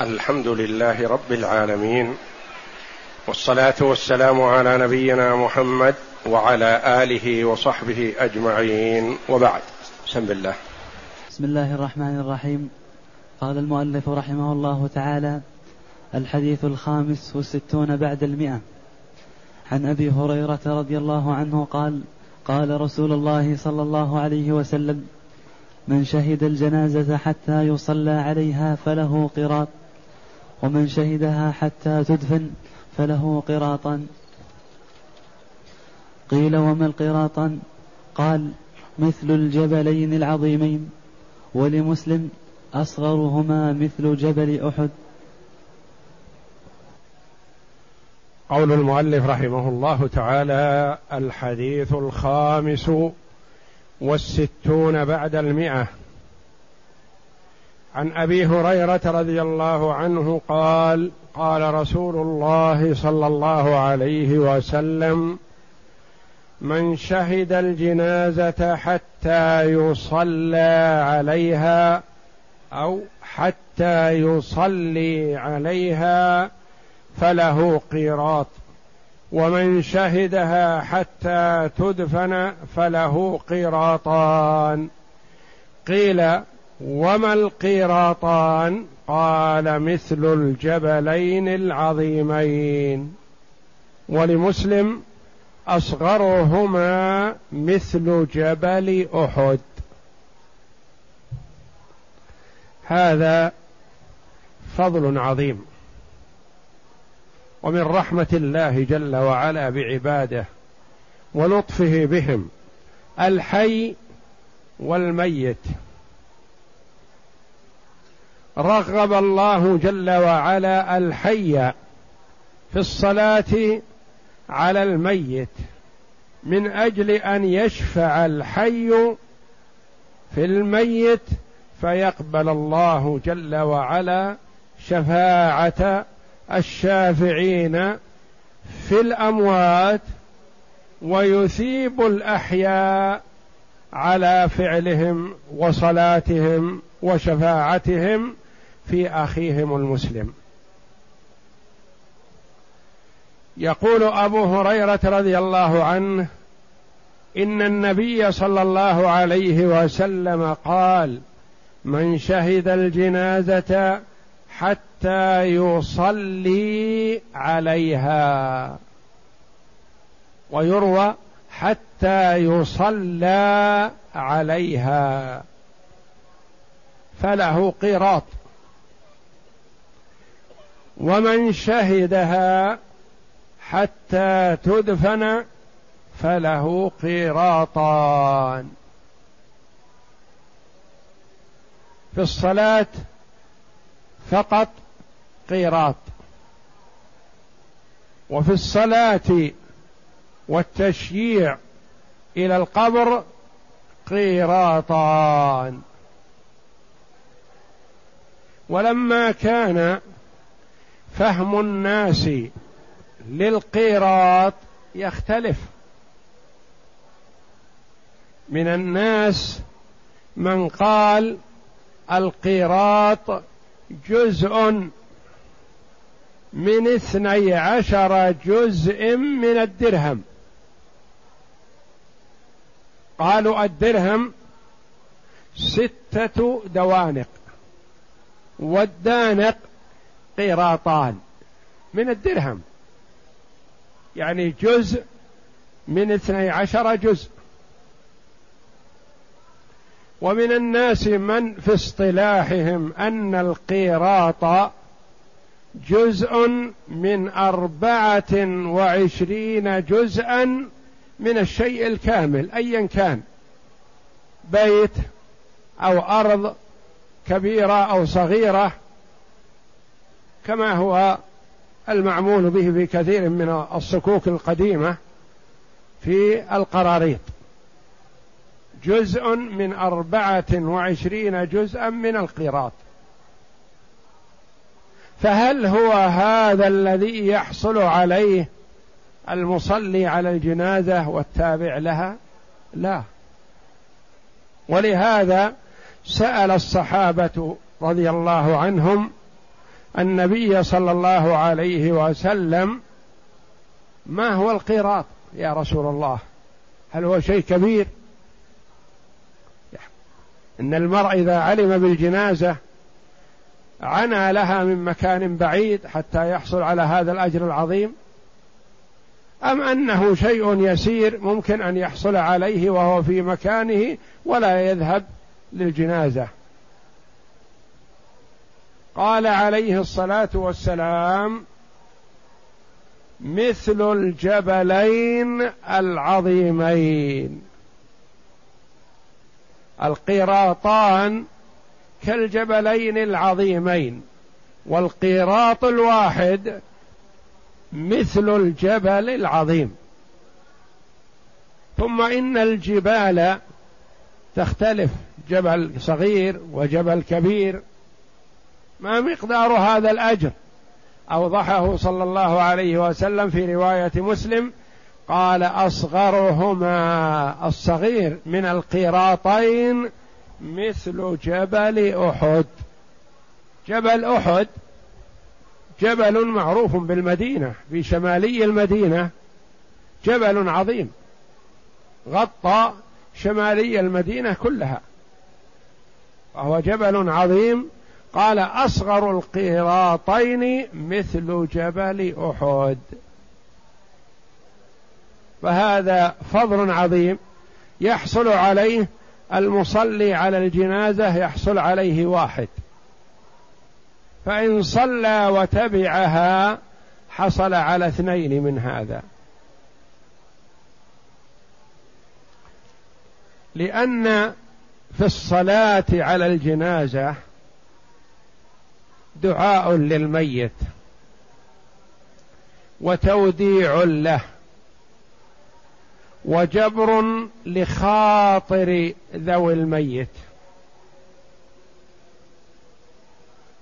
الحمد لله رب العالمين والصلاة والسلام على نبينا محمد وعلى آله وصحبه أجمعين وبعد. بسم الله. بسم الله الرحمن الرحيم. قال المؤلف رحمه الله تعالى الحديث الخامس والستون بعد المئة. عن أبي هريرة رضي الله عنه قال قال رسول الله صلى الله عليه وسلم من شهد الجنازة حتى يصلى عليها فله قراط ومن شهدها حتى تدفن فله قراطان قيل وما القراطان قال مثل الجبلين العظيمين ولمسلم أصغرهما مثل جبل أحد. قول المؤلف رحمه الله تعالى الحديث الخامس والستون بعد المئة. عن أبي هريرة رضي الله عنه قال قال رسول الله صلى الله عليه وسلم من شهد الجنازة حتى يصلى عليها أو حتى يصلي عليها فله قيراط ومن شهدها حتى تدفن فله قيراطان. قيل وما القيراطان قال مثل الجبلين العظيمين. ولمسلم أصغرهما مثل جبل أحد. هذا فضل عظيم. ومن رحمة الله جل وعلا بعباده ولطفه بهم الحي والميت. رغب الله جل وعلا الحي في الصلاة على الميت من أجل أن يشفع الحي في الميت فيقبل الله جل وعلا شفاعة الشافعين في الأموات ويثيب الأحياء على فعلهم وصلاتهم وشفاعتهم في أخيهم المسلم. يقول أبو هريرة رضي الله عنه إن النبي صلى الله عليه وسلم قال من شهد الجنازة حتى يصلي عليها ويروى حتى يصلى عليها فله قيراط. ومن شهدها حتى تدفن فله قيراطان. في الصلاة فقط قيراط. وفي الصلاة والتشييع إلى القبر قيراطان. ولما كان فهم الناس للقيراط يختلف. من الناس من قال القيراط جزء من اثني عشر جزء من الدرهم. قالوا الدرهم ستة دوانق والدانق قيراطان من الدرهم. يعني جزء من اثني عشر جزء. ومن الناس من في اصطلاحهم أن القيراط جزء من أربعة وعشرين جزءا من الشيء الكامل أيا كان. بيت أو أرض كبيرة أو صغيرة كما هو المعمول به في كثير من الصكوك القديمة في القراريط. جزء من أربعة وعشرين جزءا من القيراط. فهل هو هذا الذي يحصل عليه المصلي على الجنازة والتابع لها؟ لا. ولهذا سأل الصحابة رضي الله عنهم النبي صلى الله عليه وسلم ما هو القيراط يا رسول الله؟ هل هو شيء كبير؟ إن المرء إذا علم بالجنازة عنا لها من مكان بعيد حتى يحصل على هذا الأجر العظيم؟ أم أنه شيء يسير ممكن أن يحصل عليه وهو في مكانه ولا يذهب للجنازة؟ قال عليه الصلاة والسلام مثل الجبلين العظيمين. القيراطان كالجبلين العظيمين والقيراط الواحد مثل الجبل العظيم. ثم إن الجبال تختلف جبل صغير وجبل كبير. ما مقدار هذا الأجر. أوضحه صلى الله عليه وسلم في رواية مسلم قال أصغرهما الصغير من القيراطين مثل جبل أحد. جبل أحد جبل معروف بالمدينة في شمالي المدينة. جبل عظيم. غطى شمالي المدينة كلها. وهو جبل عظيم قال أصغر القيراطين مثل جبل أحد. فهذا فضل عظيم يحصل عليه المصلي على الجنازة يحصل عليه واحد. فإن صلى وتبعها حصل على اثنين من هذا. لأن في الصلاة على الجنازة دعاء للميت وتوديع له وجبر لخاطر ذوي الميت.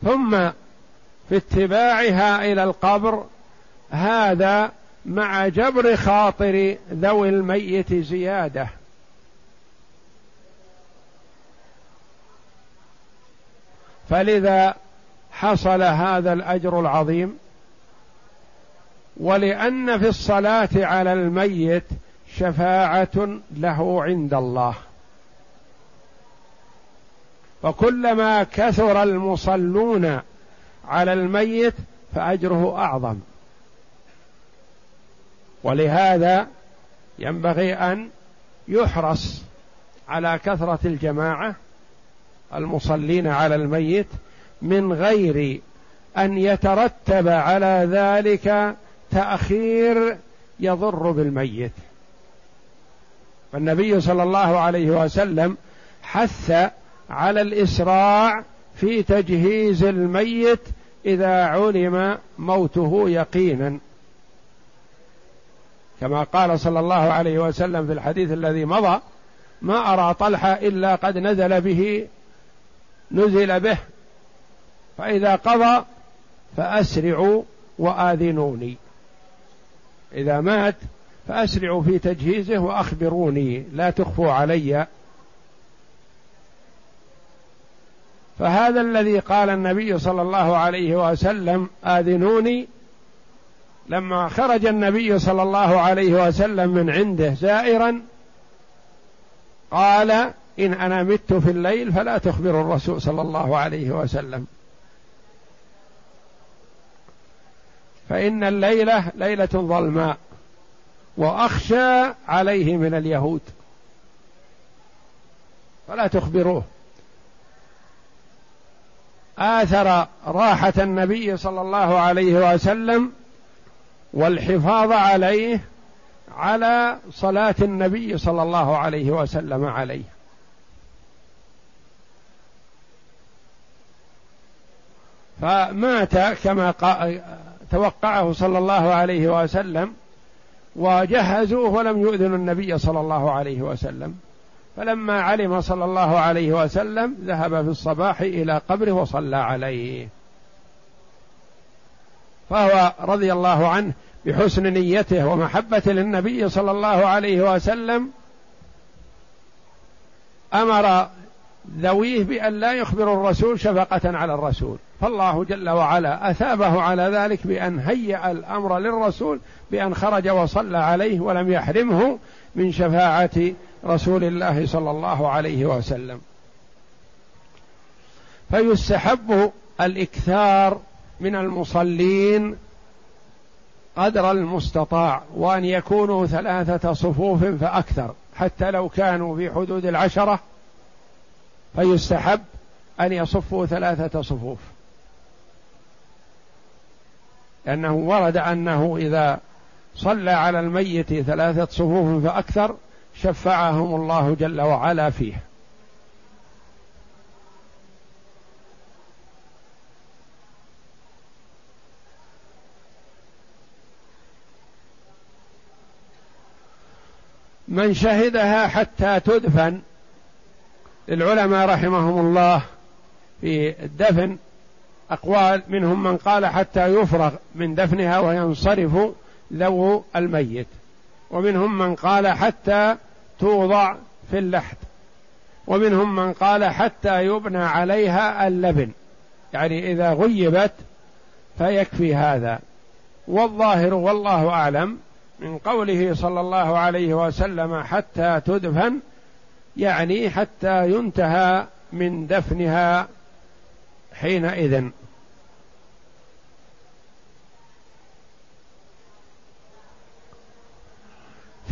ثم في اتباعها إلى القبر هذا مع جبر خاطر ذوي الميت زيادة. فلذا حصل هذا الأجر العظيم. ولأن في الصلاة على الميت شفاعة له عند الله. وكلما كثر المصلون على الميت فأجره أعظم. ولهذا ينبغي أن يحرص على كثرة الجماعة المصلين على الميت من غير أن يترتب على ذلك تأخير يضر بالميت. فالنبي صلى الله عليه وسلم حث على الإسراع في تجهيز الميت إذا علم موته يقينا. كما قال صلى الله عليه وسلم في الحديث الذي مضى ما أرى طلحة إلا قد نزل به نزل به فإذا قضى فأسرعوا وآذنوني. إذا مات فأسرعوا في تجهيزه وأخبروني لا تخفوا علي. فهذا الذي قال النبي صلى الله عليه وسلم آذنوني. لما خرج النبي صلى الله عليه وسلم من عنده زائرا قال إن أنا مت في الليل فلا تخبر الرسول صلى الله عليه وسلم. فإن الليلة ليلة ظلماء وأخشى عليه من اليهود. فلا تخبروه. آثر راحة النبي صلى الله عليه وسلم والحفاظ عليه على صلاة النبي صلى الله عليه وسلم عليه. فمات كما توقعه صلى الله عليه وسلم وجهزوه ولم يؤذنوا النبي صلى الله عليه وسلم. فلما علم صلى الله عليه وسلم ذهب في الصباح إلى قبره وصلى عليه. فهو رضي الله عنه بحسن نيته ومحبة للنبي صلى الله عليه وسلم أمر ذويه بأن لا يخبر الرسول شفقة على الرسول. فالله جل وعلا أثابه على ذلك بأن هيأ الأمر للرسول بأن خرج وصلى عليه ولم يحرمه من شفاعة رسول الله صلى الله عليه وسلم. فيستحب الإكثار من المصلين قدر المستطاع وأن يكونوا ثلاثة صفوف فأكثر حتى لو كانوا في حدود العشرة فيستحب أن يصفوا ثلاثة صفوف. لأنه ورد أنه إذا صلى على الميت ثلاثة صفوف فأكثر شفعهم الله جل وعلا فيه. من شهدها حتى تدفن للعلماء رحمهم الله في الدفن أقوال منهم من قال حتى يفرغ من دفنها وينصرف ذو الميت. ومنهم من قال حتى توضع في اللحد. ومنهم من قال حتى يبنى عليها اللبن. يعني إذا غيبت فيكفي هذا. والظاهر والله أعلم من قوله صلى الله عليه وسلم حتى تدفن يعني حتى ينتهى من دفنها حينئذ.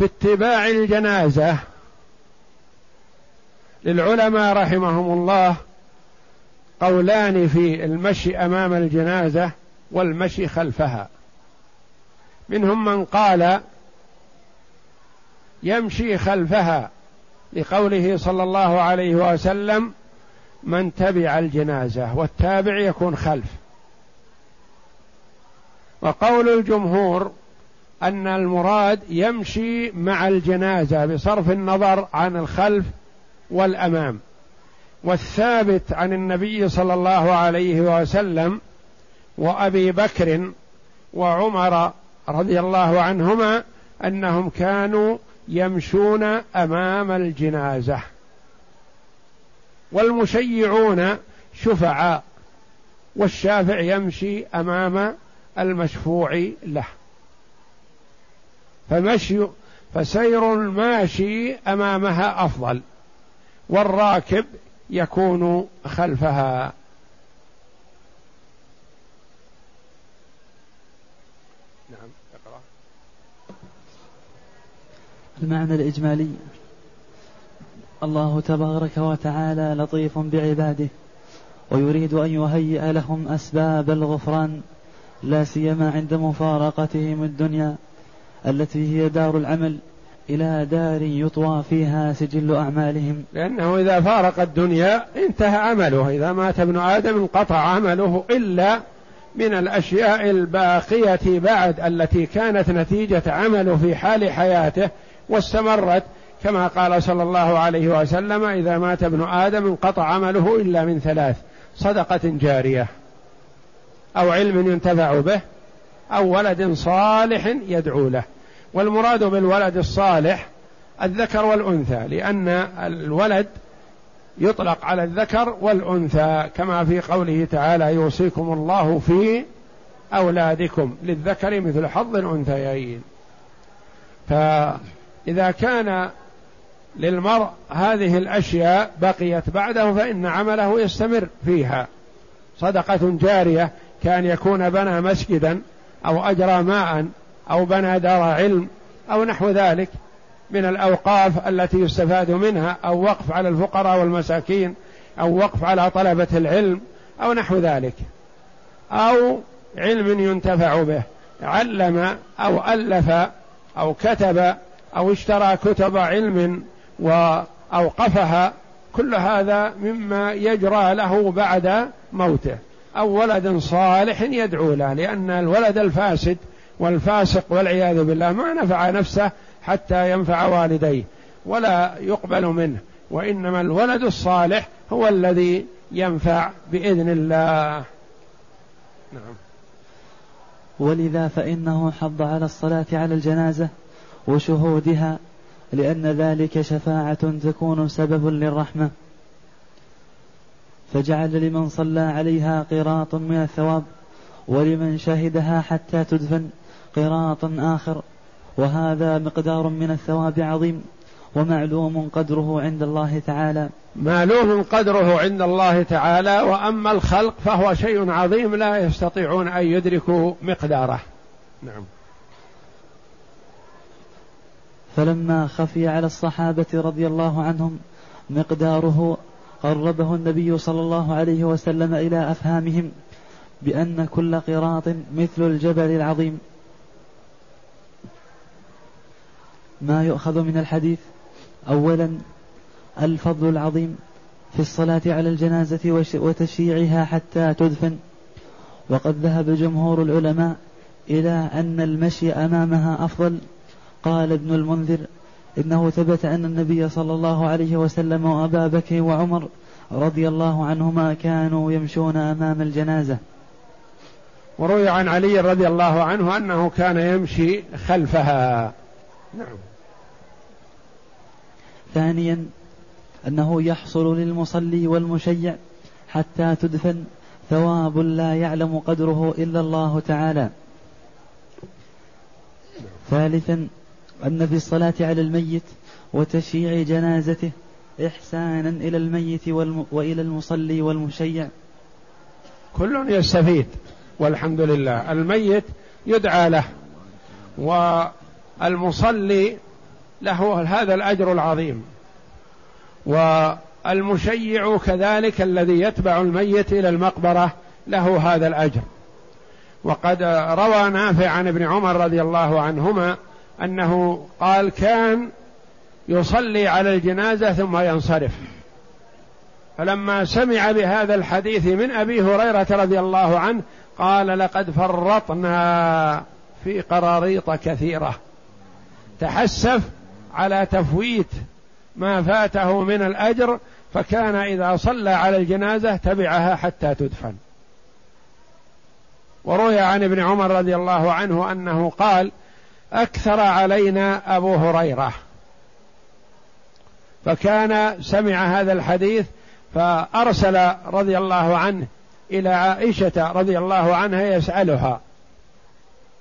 في اتباع الجنازة. للعلماء رحمهم الله قولان في المشي أمام الجنازة والمشي خلفها. منهم من قال يمشي خلفها لقوله صلى الله عليه وسلم من تبع الجنازة والتابع يكون خلف. وقول الجمهور أن المراد يمشي مع الجنازة بصرف النظر عن الخلف والأمام. والثابت عن النبي صلى الله عليه وسلم وأبي بكر وعمر رضي الله عنهما أنهم كانوا يمشون أمام الجنازة. والمشيعون شفعاء والشافع يمشي أمام المشفوع له. فمشي فسير الماشي أمامها أفضل والراكب يكون خلفها. نعم اقرأ. المعنى الإجمالي. الله تبارك وتعالى لطيف بعباده ويريد أن يهيئ لهم أسباب الغفران لا سيما عند مفارقتهم الدنيا. التي هي دار العمل إلى دار يطوى فيها سجل أعمالهم. لأنه إذا فارق الدنيا انتهى عمله. إذا مات ابن آدم انقطع عمله إلا من الأشياء الباقية بعد التي كانت نتيجة عمله في حال حياته واستمرت. كما قال صلى الله عليه وسلم إذا مات ابن آدم انقطع عمله إلا من ثلاث صدقة جارية أو علم ينتفع به أو ولد صالح يدعو له. والمراد بالولد الصالح الذكر والأنثى لأن الولد يطلق على الذكر والأنثى كما في قوله تعالى يوصيكم الله في أولادكم للذكر مثل حظ الأنثيين. فإذا كان للمرء هذه الأشياء بقيت بعده فإن عمله يستمر فيها. صدقة جارية كأن يكون بنى مسجدا أو أجرى ماء أو بنى دار علم أو نحو ذلك من الأوقاف التي يستفاد منها أو وقف على الفقراء والمساكين أو وقف على طلبة العلم أو نحو ذلك. أو علم ينتفع به علم أو ألف أو كتب أو اشترى كتب علم وأوقفها كل هذا مما يجرى له بعد موته. أو ولد صالح يدعو له لأن الولد الفاسد والفاسق والعياذ بالله ما نفع نفسه حتى ينفع والديه ولا يقبل منه وإنما الولد الصالح هو الذي ينفع بإذن الله. نعم. ولذا فإنه حض على الصلاة على الجنازة وشهودها لأن ذلك شفاعة تكون سبب للرحمة. فجعل لمن صلى عليها قراط من الثواب ولمن شهدها حتى تدفن قراط آخر. وهذا مقدار من الثواب عظيم ومعلوم قدره عند الله تعالى. معلوم قدره عند الله تعالى وأما الخلق فهو شيء عظيم لا يستطيعون أن يدركوا مقداره. نعم. فلما خفي على الصحابة رضي الله عنهم مقداره قربه النبي صلى الله عليه وسلم إلى أفهامهم بأن كل قراط مثل الجبل العظيم. ما يؤخذ من الحديث؟ اولا الفضل العظيم في الصلاة على الجنازة وتشييعها حتى تدفن. وقد ذهب جمهور العلماء إلى أن المشي أمامها أفضل. قال ابن المنذر إنه ثبت أن النبي صلى الله عليه وسلم وأبا بكر وعمر رضي الله عنهما كانوا يمشون أمام الجنازة. وروي عن علي رضي الله عنه أنه كان يمشي خلفها. نعم. ثانيا أنه يحصل للمصلي والمشيع حتى تدفن ثواب لا يعلم قدره إلا الله تعالى. ثالثا أن في الصلاة على الميت وتشييع جنازته إحسانا إلى الميت وإلى المصلي والمشيع. كل يستفيد والحمد لله. الميت يدعى له والمصلي له هذا الأجر العظيم. والمشيع كذلك الذي يتبع الميت إلى المقبرة له هذا الأجر. وقد روى نافع عن ابن عمر رضي الله عنهما أنه قال كان يصلي على الجنازة ثم ينصرف. فلما سمع بهذا الحديث من أبي هريرة رضي الله عنه قال لقد فرطنا في قراريط كثيرة. تحسف على تفويت ما فاته من الأجر فكان إذا صلى على الجنازة تبعها حتى تدفن. وروي عن ابن عمر رضي الله عنه أنه قال أكثر علينا أبو هريرة. فكان سمع هذا الحديث فأرسل رضي الله عنه إلى عائشة رضي الله عنها يسألها.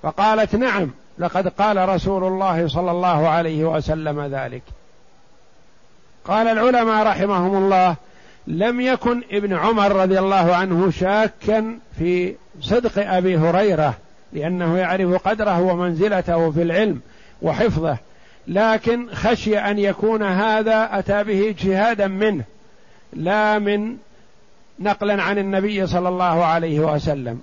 فقالت نعم لقد قال رسول الله صلى الله عليه وسلم ذلك. قال العلماء رحمهم الله لم يكن ابن عمر رضي الله عنه شاكا في صدق أبي هريرة. لأنه يعرف قدره ومنزلته في العلم وحفظه. لكن خشي أن يكون هذا أتى به اجتهادا منه لا من نقلا عن النبي صلى الله عليه وسلم.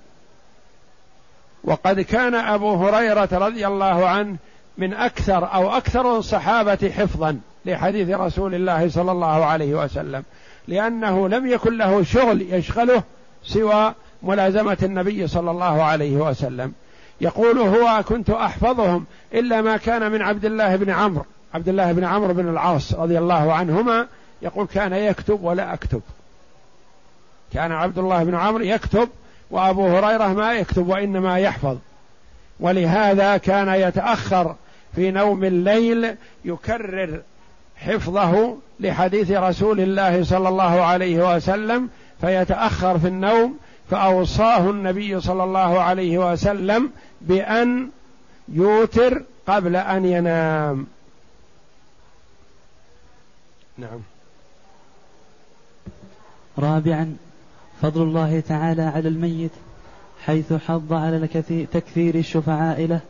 وقد كان أبو هريرة رضي الله عنه من أكثر أو أكثر الصحابة حفظا لحديث رسول الله صلى الله عليه وسلم لأنه لم يكن له شغل يشغله سوى ملازمة النبي صلى الله عليه وسلم. يقول هو كنت أحفظهم إلا ما كان من عبد الله بن عمرو. عبد الله بن عمرو بن العاص رضي الله عنهما يقول كان يكتب ولا أكتب. كان عبد الله بن عمرو يكتب وأبو هريرة ما يكتب وإنما يحفظ. ولهذا كان يتأخر في نوم الليل يكرر حفظه لحديث رسول الله صلى الله عليه وسلم فيتأخر في النوم فأوصاه النبي صلى الله عليه وسلم بأن يوتر قبل أن ينام. نعم. رابعا فضل الله تعالى على الميت حيث حض على تكثير الشفعاء له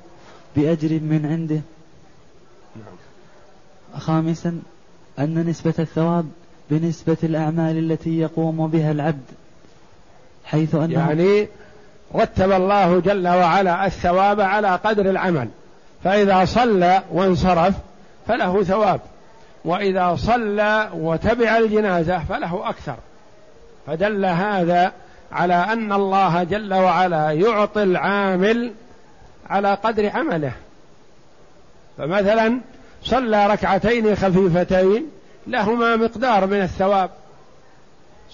بأجر من عنده. خامسا أن نسبة الثواب بنسبة الأعمال التي يقوم بها العبد حيث أنه يعني رتب الله جل وعلا الثواب على قدر العمل. فإذا صلى وانصرف فله ثواب. وإذا صلى وتبع الجنازة فله أكثر. فدل هذا على أن الله جل وعلا يعطي العامل على قدر عمله. فمثلا صلى ركعتين خفيفتين لهما مقدار من الثواب.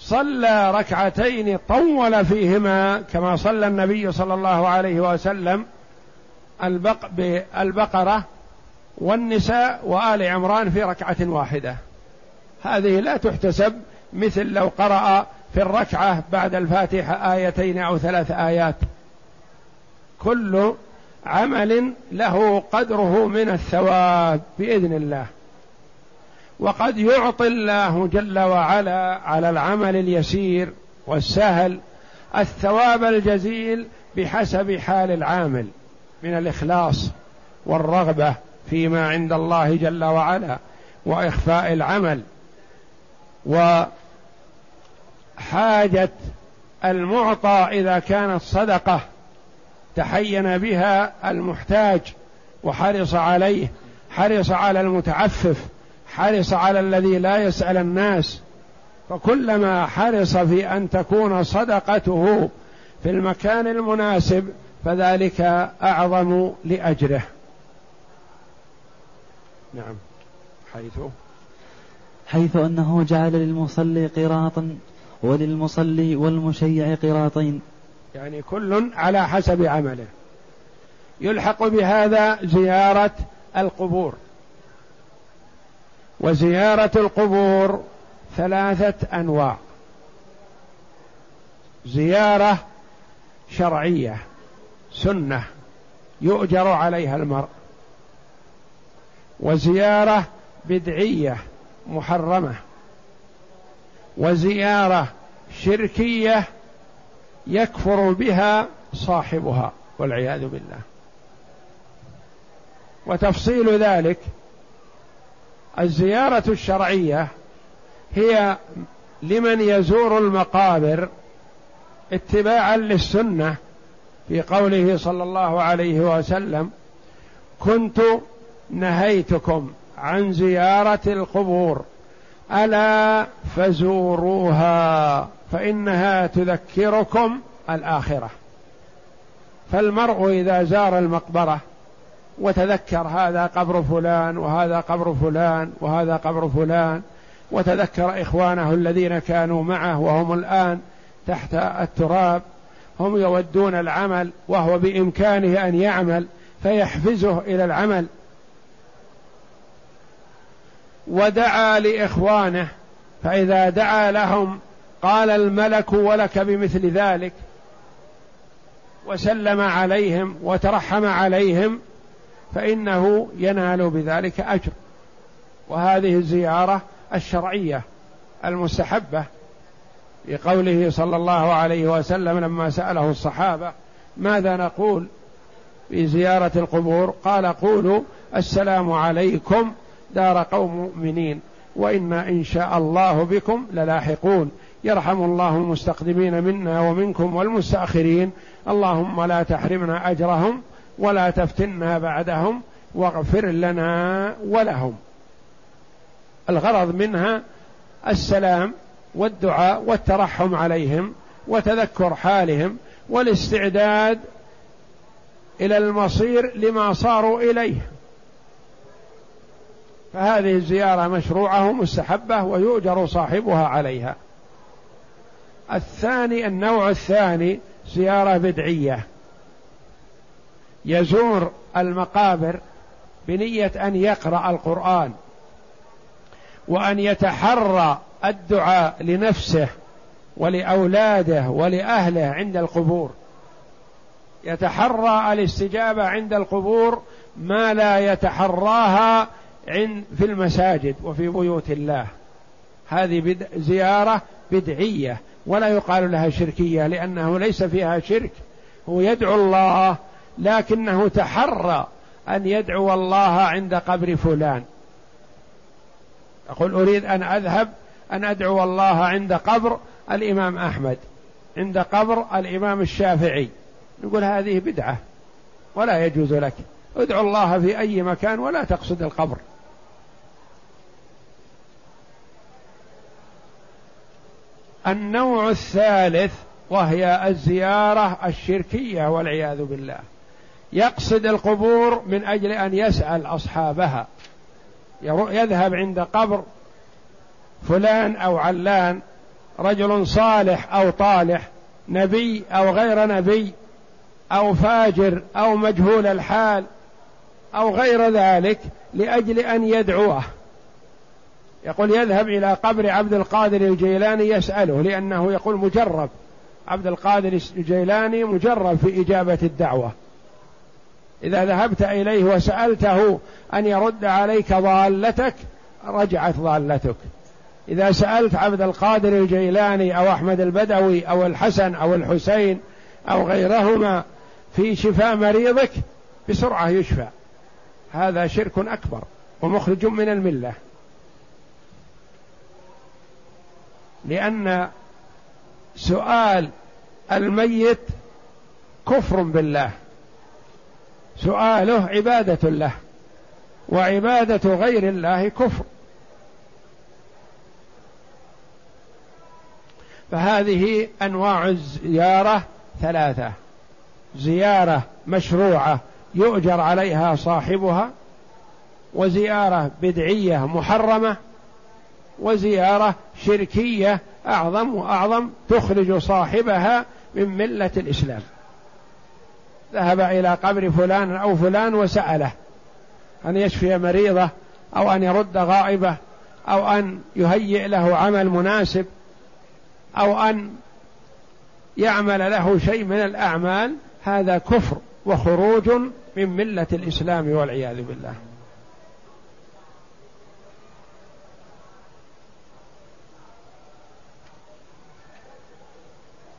صلى ركعتين طول فيهما كما صلى النبي صلى الله عليه وسلم البق بالبقرة والنساء وآل عمران في ركعة واحدة. هذه لا تحتسب مثل لو قرأ في الركعة بعد الفاتحة آيتين أو ثلاث آيات. كل عمل له قدره من الثواب بإذن الله. وقد يعطي الله جل وعلا على العمل اليسير والسهل الثواب الجزيل بحسب حال العامل من الإخلاص والرغبة فيما عند الله جل وعلا وإخفاء العمل وحاجة المعطى إذا كانت صدقة تحين بها المحتاج وحرص عليه حرص على المتعفف حرص على الذي لا يسأل الناس. فكلما حرص في أن تكون صدقته في المكان المناسب فذلك أعظم لأجره. نعم. حيث؟ حيث أنه جعل للمصلي قراطا وللمصلي والمشيع قراطين. يعني كل على حسب عمله. يلحق بهذا زيارة القبور. وزيارة القبور ثلاثة أنواع. زيارة شرعية سنة يؤجر عليها المرء. وزيارة بدعية محرمة. وزيارة شركية يكفر بها صاحبها والعياذ بالله. وتفصيل ذلك الزيارة الشرعية هي لمن يزور المقابر اتباعا للسنة في قوله صلى الله عليه وسلم كنت نهيتكم عن زيارة القبور ألا فزوروها فإنها تذكركم الآخرة. فالمرء إذا زار المقبرة وتذكر هذا قبر فلان وهذا قبر فلان وهذا قبر فلان وتذكر إخوانه الذين كانوا معه وهم الآن تحت التراب هم يودون العمل وهو بإمكانه أن يعمل فيحفزه إلى العمل. ودعا لإخوانه فإذا دعا لهم قال الملك ولك بمثل ذلك وسلم عليهم وترحم عليهم فإنه ينال بذلك أجر. وهذه الزيارة الشرعية المستحبة بقوله صلى الله عليه وسلم لما سأله الصحابة ماذا نقول في زيارة القبور؟ قال قولوا السلام عليكم دار قوم مؤمنين وإنا إن شاء الله بكم للاحقون. يرحم الله المستقدمين منا ومنكم والمستأخرين. اللهم لا تحرمنا أجرهم ولا تفتنا بعدهم واغفر لنا ولهم. الغرض منها السلام والدعاء والترحم عليهم وتذكر حالهم والاستعداد إلى المصير لما صاروا إليه. فهذه الزيارة مشروعة مستحبه ويؤجر صاحبها عليها. الثاني النوع الثاني زيارة بدعية. يزور المقابر بنية أن يقرأ القرآن وأن يتحرى الدعاء لنفسه ولأولاده ولأهله عند القبور. يتحرى الاستجابة عند القبور ما لا يتحراها في المساجد وفي بيوت الله. هذه زيارة بدعية ولا يقال لها شركية لأنه ليس فيها شرك. هو يدعو الله لكنه تحرى أن يدعو الله عند قبر فلان. يقول أريد أن أذهب أن أدعو الله عند قبر الإمام أحمد عند قبر الإمام الشافعي. نقول هذه بدعة ولا يجوز لك. ادعو الله في أي مكان ولا تقصد القبر. النوع الثالث وهي الزيارة الشركية والعياذ بالله. يقصد القبور من أجل أن يسأل أصحابها. يذهب عند قبر فلان أو علان رجل صالح أو طالح نبي أو غير نبي أو فاجر أو مجهول الحال أو غير ذلك لأجل أن يدعوه. يقول يذهب إلى قبر عبد القادر الجيلاني يسأله لأنه يقول مجرب. عبد القادر الجيلاني مجرب في إجابة الدعوة. إذا ذهبت إليه وسألته أن يرد عليك ضالتك رجعت ضالتك. إذا سألت عبد القادر الجيلاني أو أحمد البدوي أو الحسن أو الحسين أو غيرهما في شفاء مريضك بسرعة يشفى. هذا شرك أكبر ومخرج من الملة. لأن سؤال الميت كفر بالله. سؤاله عبادة له وعبادة غير الله كفر. فهذه أنواع الزيارة ثلاثة. زيارة مشروعة يؤجر عليها صاحبها وزيارة بدعية محرمة وزيارة شركية أعظم وأعظم تخرج صاحبها من ملة الإسلام. ذهب إلى قبر فلان أو فلان وسأله أن يشفي مريضه أو أن يرد غائبه أو أن يهيئ له عمل مناسب أو أن يعمل له شيء من الأعمال هذا كفر وخروج من ملة الإسلام والعياذ بالله.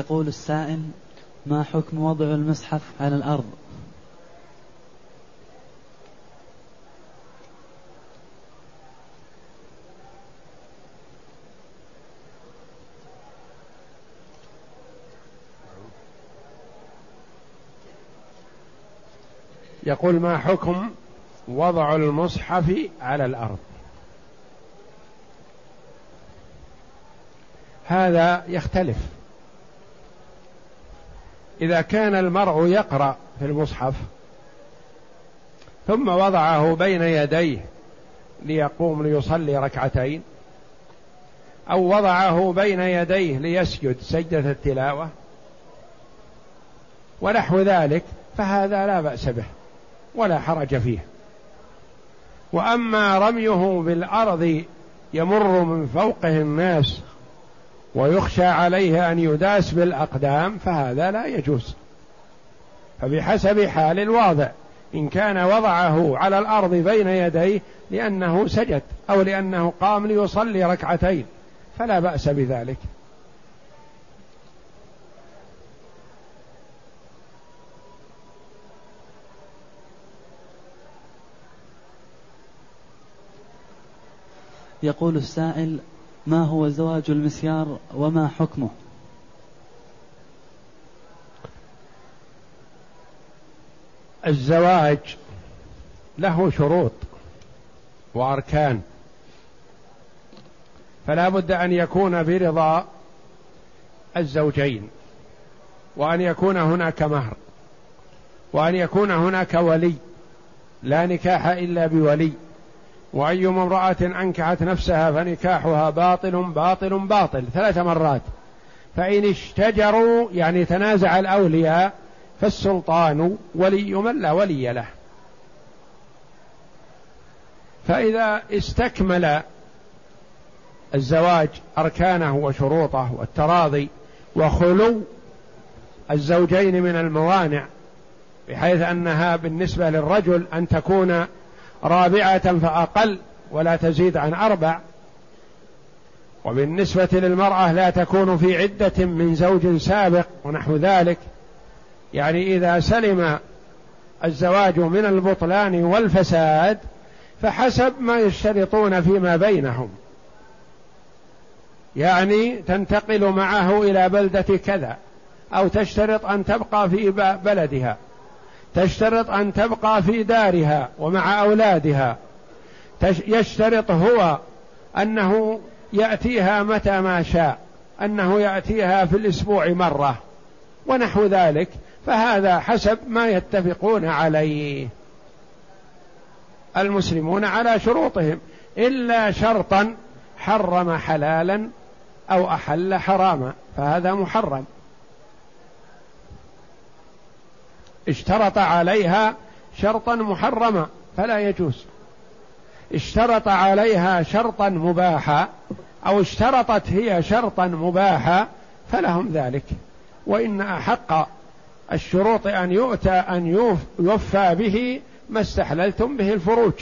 يقول السائل ما حكم وضع المصحف على الأرض؟ يقول ما حكم وضع المصحف على الأرض؟ هذا يختلف. إذا كان المرء يقرأ في المصحف ثم وضعه بين يديه ليقوم ليصلي ركعتين أو وضعه بين يديه ليسجد سجدة التلاوة ونحو ذلك فهذا لا بأس به ولا حرج فيه. وأما رميه بالأرض يمر من فوقه الناس ويخشى عليه أن يداس بالأقدام فهذا لا يجوز. فبحسب حال الواضع إن كان وضعه على الأرض بين يديه لأنه سجد أو لأنه قام ليصلي ركعتين فلا بأس بذلك. يقول السائل ما هو زواج المسيار وما حكمه؟ الزواج له شروط وأركان فلا بد أن يكون برضا الزوجين وأن يكون هناك مهر وأن يكون هناك ولي لا نكاح إلا بولي. وأيما امرأة أنكحت نفسها فنكاحها باطل باطل باطل. ثلاث مرات. فإن اشتجروا يعني تنازع الأولياء فالسلطان ولي من لا ولي له. فإذا استكمل الزواج أركانه وشروطه والتراضي وخلو الزوجين من الموانع بحيث أنها بالنسبة للرجل أن تكون رابعة فأقل ولا تزيد عن أربع. وبالنسبة للمرأة لا تكون في عدة من زوج سابق ونحو ذلك. يعني إذا سلم الزواج من البطلان والفساد فحسب ما يشترطون فيما بينهم. يعني تنتقل معه إلى بلدة كذا أو تشترط أن تبقى في بلدها. تشترط أن تبقى في دارها ومع أولادها. يشترط هو أنه يأتيها متى ما شاء أنه يأتيها في الأسبوع مرة ونحو ذلك فهذا حسب ما يتفقون عليه. المسلمون على شروطهم إلا شرطا حرم حلالا أو أحل حراما فهذا محرم. اشترط عليها شرطا محرما فلا يجوز. اشترط عليها شرطا مباحا أو اشترطت هي شرطا مباحا فلهم ذلك. وإن أحق الشروط أن يؤتى أن يوفى به ما استحللتم به الفروج.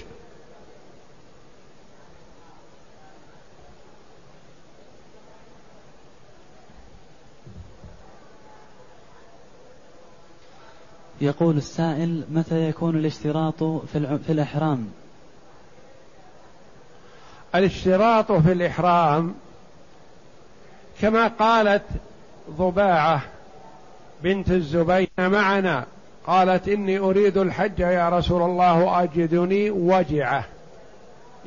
يقول السائل متى يكون الاشتراط في, في الإحرام؟ الاشتراط في الإحرام كما قالت ضباعة بنت الزبير معنا قالت إني أريد الحج يا رسول الله أجدني وجعة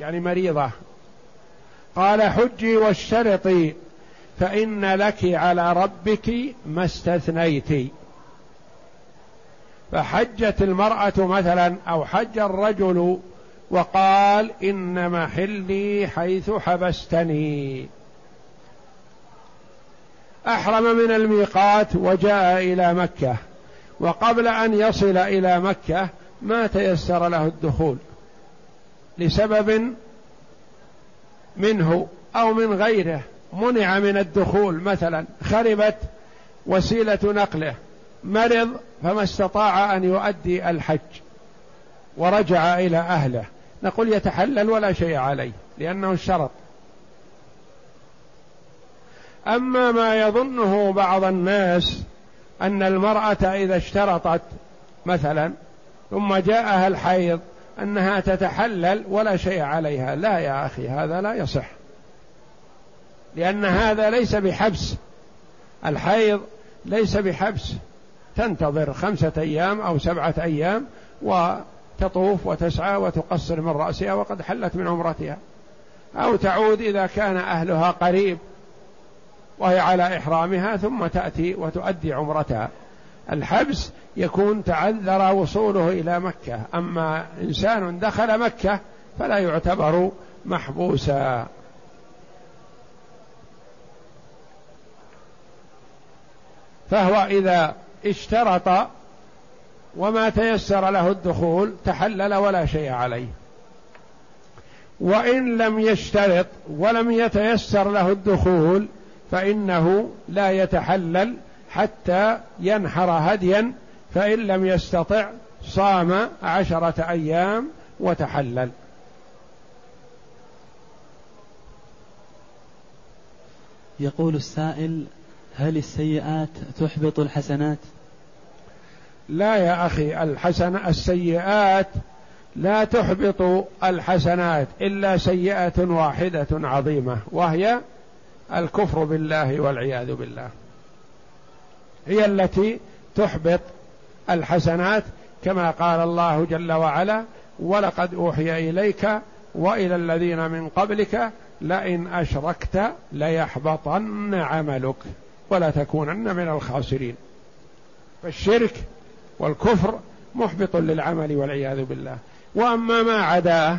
يعني مريضة. قال حجي واشترطي فإن لك على ربك ما استثنيت. فحجت المرأة مثلا أو حج الرجل وقال إن محلي حيث حبستني. أحرم من الميقات وجاء إلى مكة وقبل أن يصل إلى مكة ما تيسر له الدخول. لسبب منه أو من غيره منع من الدخول مثلا خربت وسيلة نقله. مرض فما استطاع أن يؤدي الحج ورجع إلى أهله. نقول يتحلل ولا شيء عليه لأنه اشترط أما ما يظنه بعض الناس أن المرأة إذا اشترطت مثلا ثم جاءها الحيض أنها تتحلل ولا شيء عليها. لا يا أخي هذا لا يصح. لأن هذا ليس بحبس. الحيض ليس بحبس. تنتظر خمسة أيام أو سبعة أيام وتطوف وتسعى وتقصر من رأسها وقد حلت من عمرتها. أو تعود إذا كان أهلها قريب وهي على إحرامها ثم تأتي وتؤدي عمرتها. الحبس يكون تعذر وصوله إلى مكة. أما إنسان دخل مكة فلا يعتبر محبوسا. فهو إذا اشترط وما تيسر له الدخول تحلل ولا شيء عليه. وإن لم يشترط ولم يتيسر له الدخول فإنه لا يتحلل حتى ينحر هديا فإن لم يستطع صام عشرة أيام وتحلل. يقول السائل هل السيئات تحبط الحسنات؟ لا يا أخي الحسن السيئات لا تحبط الحسنات إلا سيئة واحدة عظيمة وهي الكفر بالله والعياذ بالله. هي التي تحبط الحسنات كما قال الله جل وعلا ولقد أوحي إليك وإلى الذين من قبلك لئن أشركت ليحبطن عملك. ولا تكونن من الخاسرين فالشرك والكفر محبط للعمل والعياذ بالله وأما ما عداه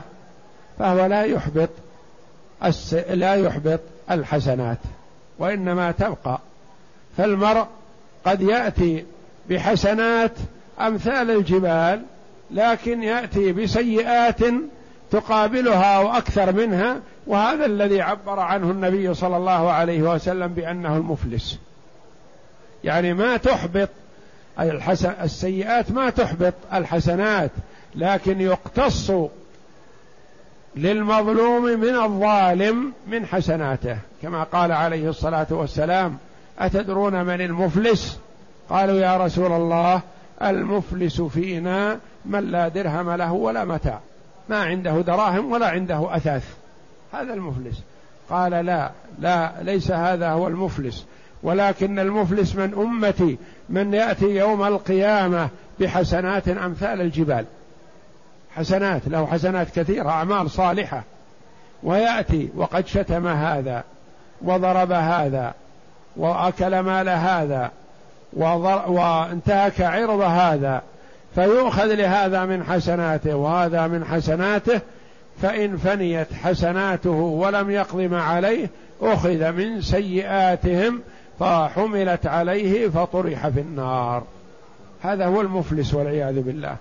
فهو لا يحبط. لا يحبط الحسنات وإنما تبقى فالمرء قد يأتي بحسنات أمثال الجبال لكن يأتي بسيئات تقابلها وأكثر منها وهذا الذي عبر عنه النبي صلى الله عليه وسلم بأنه المفلس. يعني ما تحبط الحسن السيئات ما تحبط الحسنات لكن يقتص للمظلوم من الظالم من حسناته. كما قال عليه الصلاة والسلام أتدرون من المفلس؟ قالوا يا رسول الله المفلس فينا من لا درهم له ولا متاع. ما عنده دراهم ولا عنده أثاث. هذا المفلس. قال لا لا ليس هذا هو المفلس. ولكن المفلس من أمتي من يأتي يوم القيامة بحسنات أمثال الجبال. حسنات له حسنات كثيرة أعمال صالحة. ويأتي وقد شتم هذا وضرب هذا وأكل مال هذا وانتهك عرض هذا. فيؤخذ لهذا من حسناته وهذا من حسناته فإن فنيت حسناته ولم يقض ما عليه أخذ من سيئاتهم فحملت عليه فطرح في النار. هذا هو المفلس والعياذ بالله.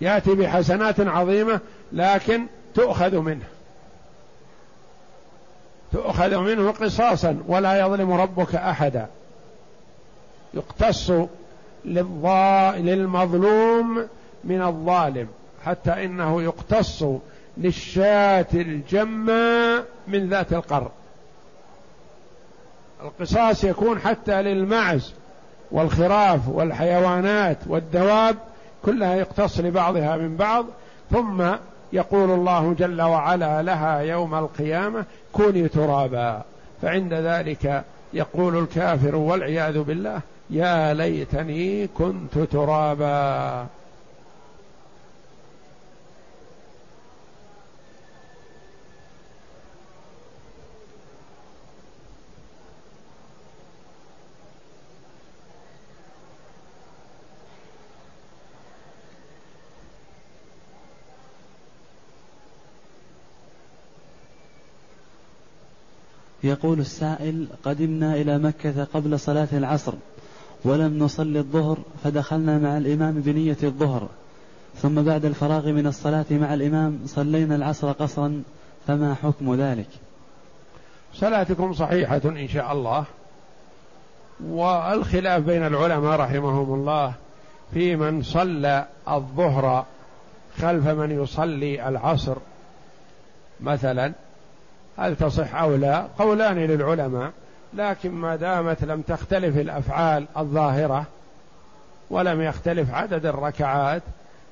يأتي بحسنات عظيمة لكن تؤخذ منه. تؤخذ منه قصاصا ولا يظلم ربك احدا. يقتص للمظلوم من الظالم حتى إنه يقتص للشاة الجمة من ذات القر القصاص يكون حتى للمعز والخراف والحيوانات والدواب كلها يقتص لبعضها من بعض ثم يقول الله جل وعلا لها يوم القيامة كوني ترابا. فعند ذلك يقول الكافر والعياذ بالله يا ليتني كنت ترابا. يقول السائل قدمنا إلى مكة قبل صلاة العصر. ولم نصلي الظهر فدخلنا مع الإمام بنية الظهر. ثم بعد الفراغ من الصلاة مع الإمام صلينا العصر قصرا فما حكم ذلك؟ صلاتكم صحيحة إن شاء الله. والخلاف بين العلماء رحمهم الله في من صلى الظهر خلف من يصلي العصر. مثلا هل تصح أو لا؟ قولان للعلماء. لكن ما دامت لم تختلف الأفعال الظاهرة ولم يختلف عدد الركعات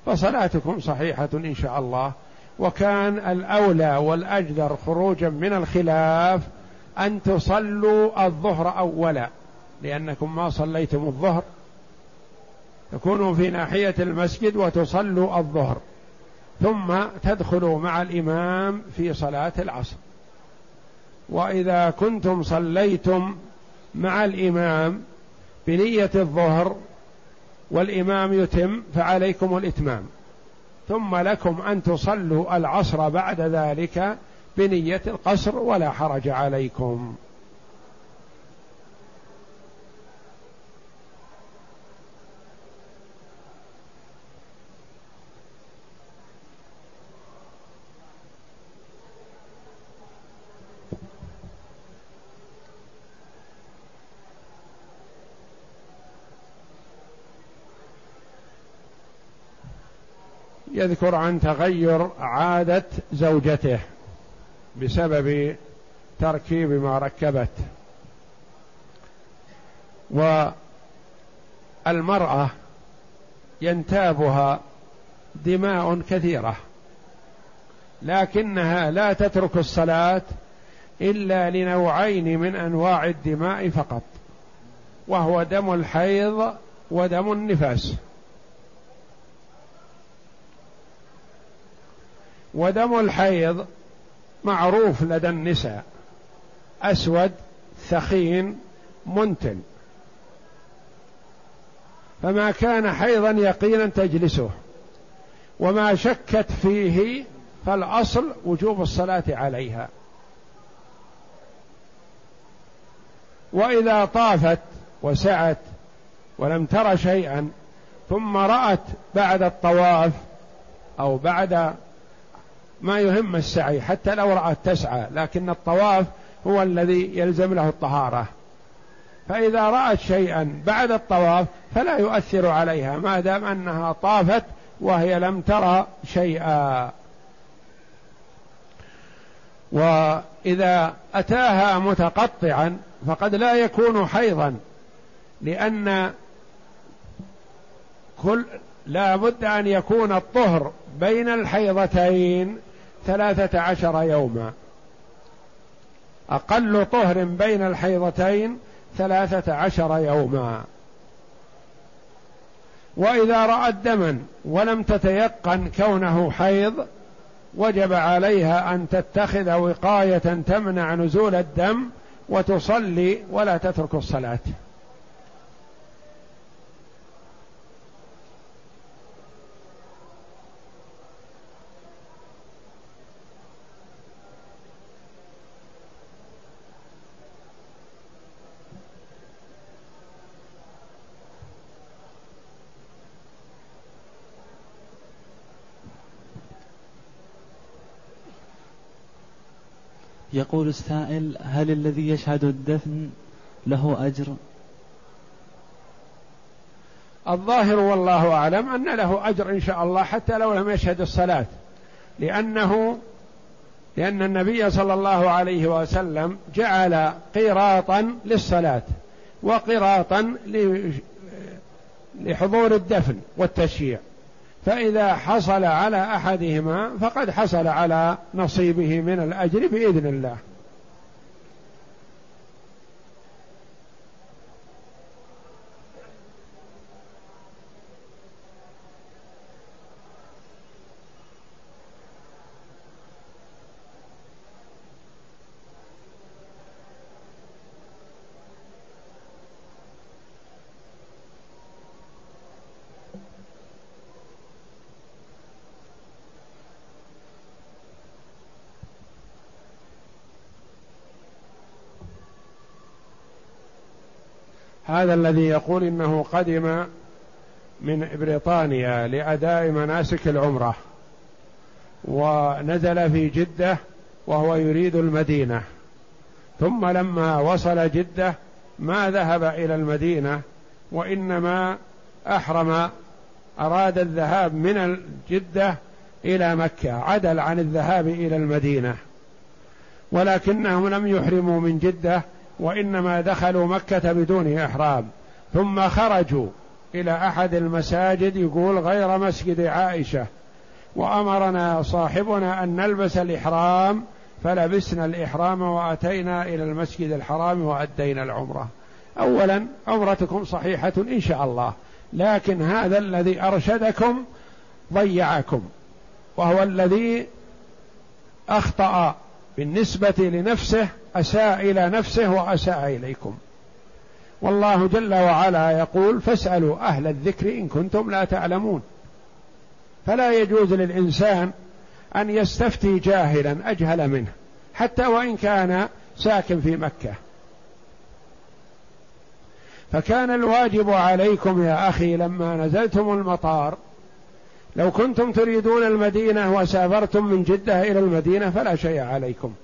فصلاتكم صحيحة إن شاء الله. وكان الأولى والأجدر خروجا من الخلاف أن تصلوا الظهر أولا لأنكم ما صليتم الظهر. تكونوا في ناحية المسجد وتصلوا الظهر ثم تدخلوا مع الإمام في صلاة العصر. وإذا كنتم صليتم مع الإمام بنية الظهر والإمام يتم فعليكم الإتمام. ثم لكم أن تصلوا العصر بعد ذلك بنية القصر ولا حرج عليكم. يذكر عن تغير عادة زوجته بسبب تركيب ما ركبت. والمرأة ينتابها دماء كثيرة لكنها لا تترك الصلاة إلا لنوعين من أنواع الدماء فقط وهو دم الحيض ودم النفاس. ودم الحيض معروف لدى النساء. أسود ثخين منتن فما كان حيضا يقينا تجلسه. وما شكت فيه فالأصل وجوب الصلاة عليها. وإذا طافت وسعت ولم تر شيئا ثم رأت بعد الطواف أو بعد ما يهم السعي حتى لو رأت تسعى لكن الطواف هو الذي يلزم له الطهارة. فإذا رأت شيئا بعد الطواف فلا يؤثر عليها ما دام أنها طافت وهي لم ترى شيئا. وإذا أتاها متقطعا فقد لا يكون حيضا لأن كل لا بد أن يكون الطهر بين الحيضتين ثلاثة عشر يوما. أقل طهر بين الحيضتين ثلاثة عشر يوما. وإذا رأت دما ولم تتيقن كونه حيض وجب عليها أن تتخذ وقاية تمنع نزول الدم وتصلي ولا تترك الصلاة. يقول السائل هل الذي يشهد الدفن له أجر؟ الظاهر والله أعلم أن له أجر إن شاء الله حتى لو لم يشهد الصلاة لأنه لأن النبي صلى الله عليه وسلم جعل قيراطا للصلاة وقراطا لحضور الدفن والتشييع فإذا حصل على أحدهما فقد حصل على نصيبه من الأجر بإذن الله. هذا الذي يقول إنه قدم من بريطانيا لأداء مناسك العمرة ونزل في جدة وهو يريد المدينة. ثم لما وصل جدة ما ذهب إلى المدينة وإنما أحرم أراد الذهاب من جده إلى مكة عدل عن الذهاب إلى المدينة. ولكنهم لم يحرموا من جدة وإنما دخلوا مكة بدون إحرام ثم خرجوا إلى أحد المساجد يقول غير مسجد عائشة وأمرنا صاحبنا أن نلبس الإحرام فلبسنا الإحرام وأتينا إلى المسجد الحرام وأدينا العمرة. اولا عمرتكم صحيحة إن شاء الله لكن هذا الذي أرشدكم ضيعكم وهو الذي أخطأ بالنسبة لنفسه أساء إلى نفسه وأساء إليكم. والله جل وعلا يقول فاسألوا أهل الذكر إن كنتم لا تعلمون. فلا يجوز للإنسان أن يستفتي جاهلا أجهل منه حتى وإن كان ساكن في مكة. فكان الواجب عليكم يا أخي لما نزلتم المطار لو كنتم تريدون المدينة وسافرتم من جدة إلى المدينة فلا شيء عليكم.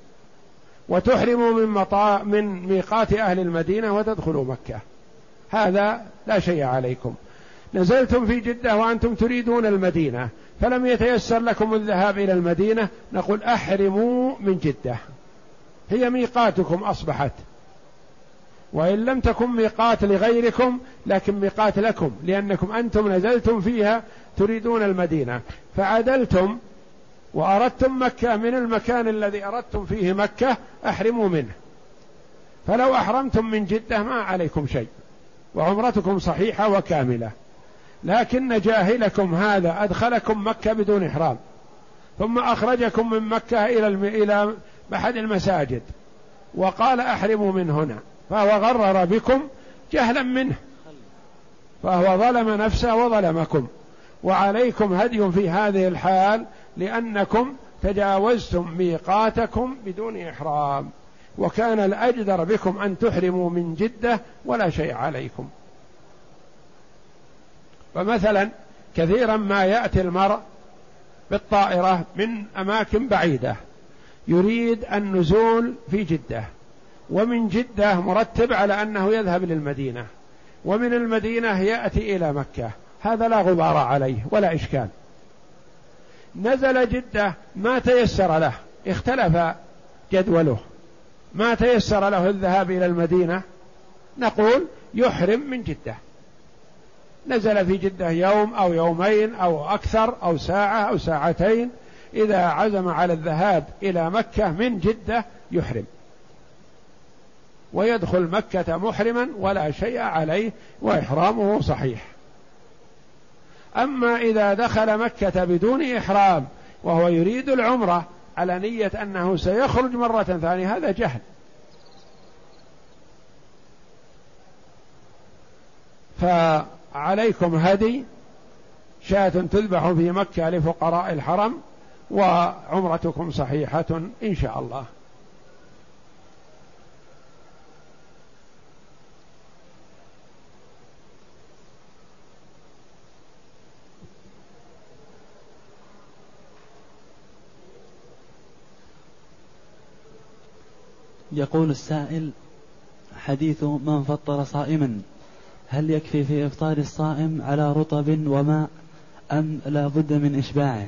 وتحرموا من مطا من ميقات أهل المدينة وتدخلوا مكة. هذا لا شيء عليكم. نزلتم في جدة وأنتم تريدون المدينة فلم يتيسر لكم الذهاب إلى المدينة نقول أحرموا من جدة. هي ميقاتكم أصبحت. وإن لم تكن ميقات لغيركم لكن ميقات لكم لأنكم أنتم نزلتم فيها تريدون المدينة. فعدلتم وأردتم مكة من المكان الذي أردتم فيه مكة أحرموا منه. فلو أحرمتم من جدة ما عليكم شيء وعمرتكم صحيحة وكاملة. لكن جاهلكم هذا أدخلكم مكة بدون إحرام. ثم أخرجكم من مكة إلى. إلى أحد المساجد. وقال أحرموا من هنا. فهو غرر بكم جهلا منه. فهو ظلم نفسه وظلمكم. وعليكم هدي في هذه الحال لأنكم تجاوزتم ميقاتكم بدون إحرام وكان الأجدر بكم أن تحرموا من جدة ولا شيء عليكم. فمثلا كثيرا ما يأتي المرء بالطائرة من أماكن بعيدة يريد النزول في جدة ومن جدة مرتب على أنه يذهب للمدينة ومن المدينة يأتي إلى مكة. هذا لا غبار عليه ولا إشكال. نزل جدة ما تيسر له اختلف جدوله. ما تيسر له الذهاب إلى المدينة نقول يحرم من جدة. نزل في جدة يوم أو يومين أو أكثر أو ساعة أو ساعتين إذا عزم على الذهاب إلى مكة من جدة يحرم. ويدخل مكة محرما ولا شيء عليه وإحرامه صحيح. أما إذا دخل مكة بدون إحرام وهو يريد العمرة على نية أنه سيخرج مرة ثانية هذا جهل. فعليكم هدي شاة تذبح في مكة لفقراء الحرم وعمرتكم صحيحة إن شاء الله. يقول السائل حديث من فطر صائما هل يكفي في إفطار الصائم على رطب وماء أم لا بد من إشباعه؟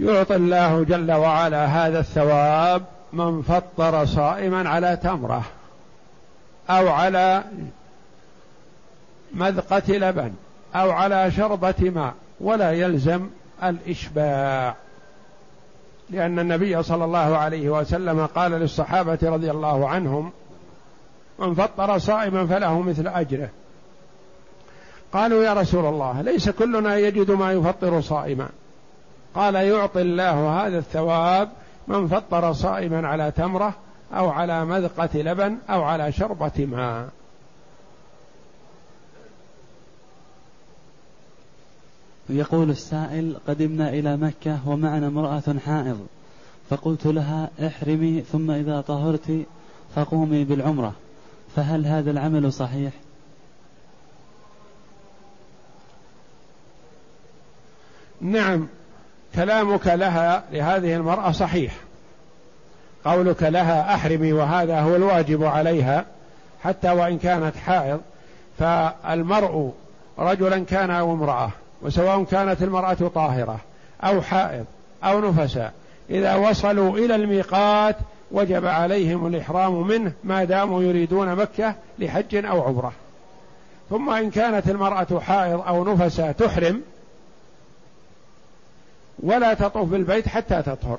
يعطي الله جل وعلا هذا الثواب من فطر صائما على تمرة أو على مذقة لبن أو على شربة ماء ولا يلزم الإشباع. لأن النبي صلى الله عليه وسلم قال للصحابة رضي الله عنهم من فطر صائما فله مثل أجره. قالوا يا رسول الله ليس كلنا يجد ما يفطر صائما. قال يعطي الله هذا الثواب من فطر صائما على تمرة أو على مذقة لبن أو على شربة ماء. يقول السائل قدمنا إلى مكة ومعنا امرأة حائض. فقلت لها احرمي ثم إذا طهرت فقومي بالعمرة. فهل هذا العمل صحيح؟ نعم كلامك لها لهذه المرأة صحيح. قولك لها أحرمي وهذا هو الواجب عليها حتى وإن كانت حائض فالمرء رجلا كان أو امرأة. وسواء كانت المرأة طاهرة أو حائض أو نفساء إذا وصلوا إلى الميقات وجب عليهم الإحرام منه ما داموا يريدون مكة لحج أو عمرة. ثم إن كانت المرأة حائض أو نفساء تحرم ولا تطوف بالبيت حتى تطهر.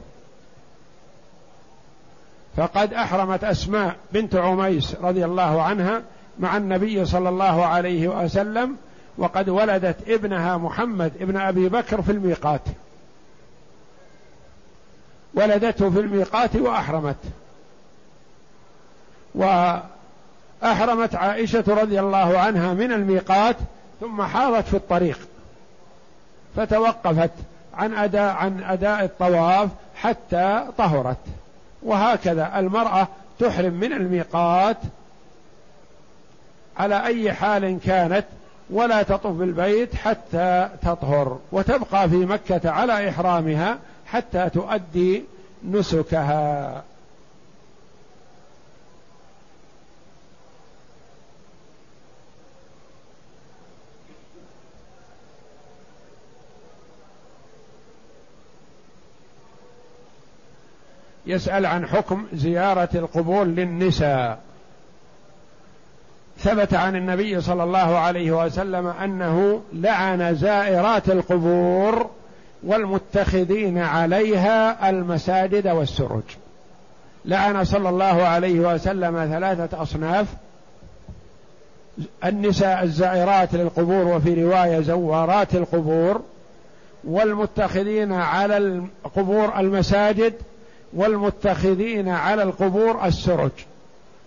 فقد أحرمت أسماء بنت عميس رضي الله عنها مع النبي صلى الله عليه وسلم وقد ولدت ابنها محمد ابن أبي بكر في الميقات. ولدته في الميقات وأحرمت. وأحرمت عائشة رضي الله عنها من الميقات ثم حاضت في الطريق. فتوقفت عن أداء عن أداء الطواف حتى طهرت. وهكذا المرأة تحرم من الميقات على أي حال كانت ولا تطوف بالبيت حتى تطهر وتبقى في مكة على إحرامها حتى تؤدي نسكها. يسأل عن حكم زيارة القبور للنساء. ثبت عن النبي صلى الله عليه وسلم أنه لعن زائرات القبور والمتخذين عليها المساجد والسرج لعن صلى الله عليه وسلم ثلاثة أصناف. النساء الزائرات للقبور وفي رواية زوارات القبور والمتخذين على القبور المساجد والمتخذين على القبور السرج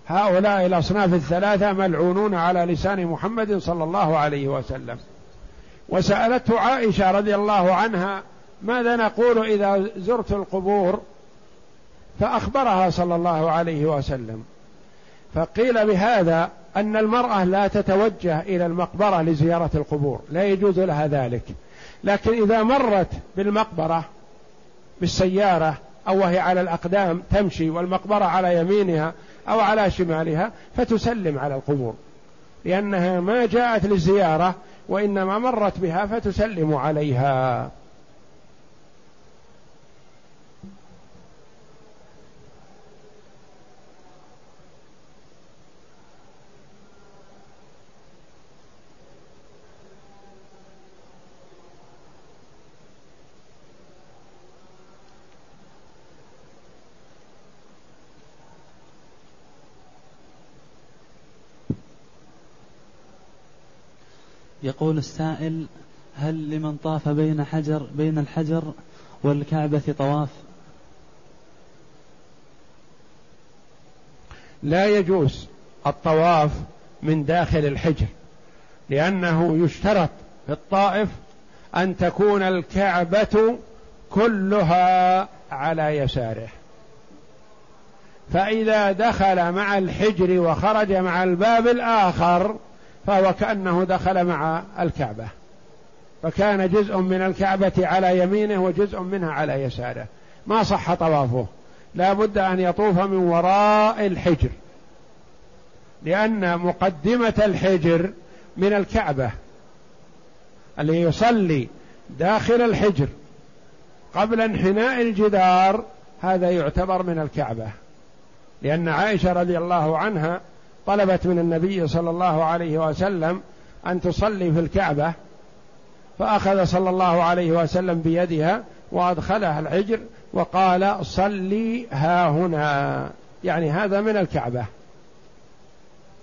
هؤلاء الأصناف الثلاثة ملعونون على لسان محمد صلى الله عليه وسلم. وسألته عائشة رضي الله عنها ماذا نقول إذا زرت القبور؟ فأخبرها صلى الله عليه وسلم. فقيل بهذا أن المرأة لا تتوجه إلى المقبرة لزيارة القبور لا يجوز لها ذلك. لكن إذا مرت بالمقبرة بالسيارة أو وهي على الأقدام تمشي والمقبرة على يمينها أو على شمالها فتسلم على القبور. لأنها ما جاءت للزيارة وإنما مرت بها فتسلم عليها. يقول السائل هل لمن طاف بين حجر بين الحجر والكعبة طواف؟ لا يجوز الطواف من داخل الحجر لأنه يشترط في الطائف أن تكون الكعبة كلها على يساره. فإذا دخل مع الحجر وخرج مع الباب الآخر فهو كأنه دخل مع الكعبة. فكان جزء من الكعبة على يمينه وجزء منها على يساره. ما صح طوافه. لا بد أن يطوف من وراء الحجر. لأن مقدمة الحجر من الكعبة. اللي يصلي داخل الحجر قبل انحناء الجدار هذا يعتبر من الكعبة. لأن عائشة رضي الله عنها طلبت من النبي صلى الله عليه وسلم أن تصلي في الكعبة فأخذ صلى الله عليه وسلم بيدها وأدخلها الحجر وقال صلي ها هنا. يعني هذا من الكعبة.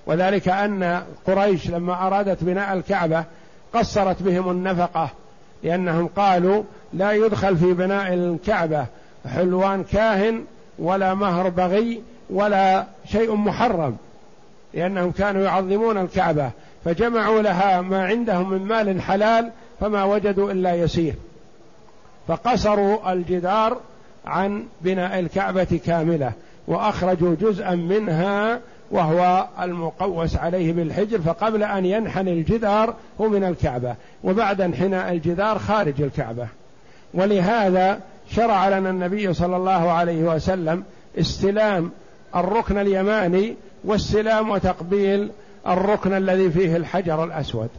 وذلك أن قريش لما أرادت بناء الكعبة قصرت بهم النفقة لأنهم قالوا لا يدخل في بناء الكعبة حلوان كاهن ولا مهر بغي ولا شيء محرم. لأنهم كانوا يعظمون الكعبة فجمعوا لها ما عندهم من مال حلال فما وجدوا إلا يسير. فقصروا الجدار عن بناء الكعبة كاملة وأخرجوا جزءا منها وهو المقوس عليه بالحجر فقبل أن ينحني الجدار هو من الكعبة وبعد انحناء الجدار خارج الكعبة. ولهذا شرع لنا النبي صلى الله عليه وسلم استلام الركن اليماني واستلام وتقبيل الركن الذي فيه الحجر الأسود.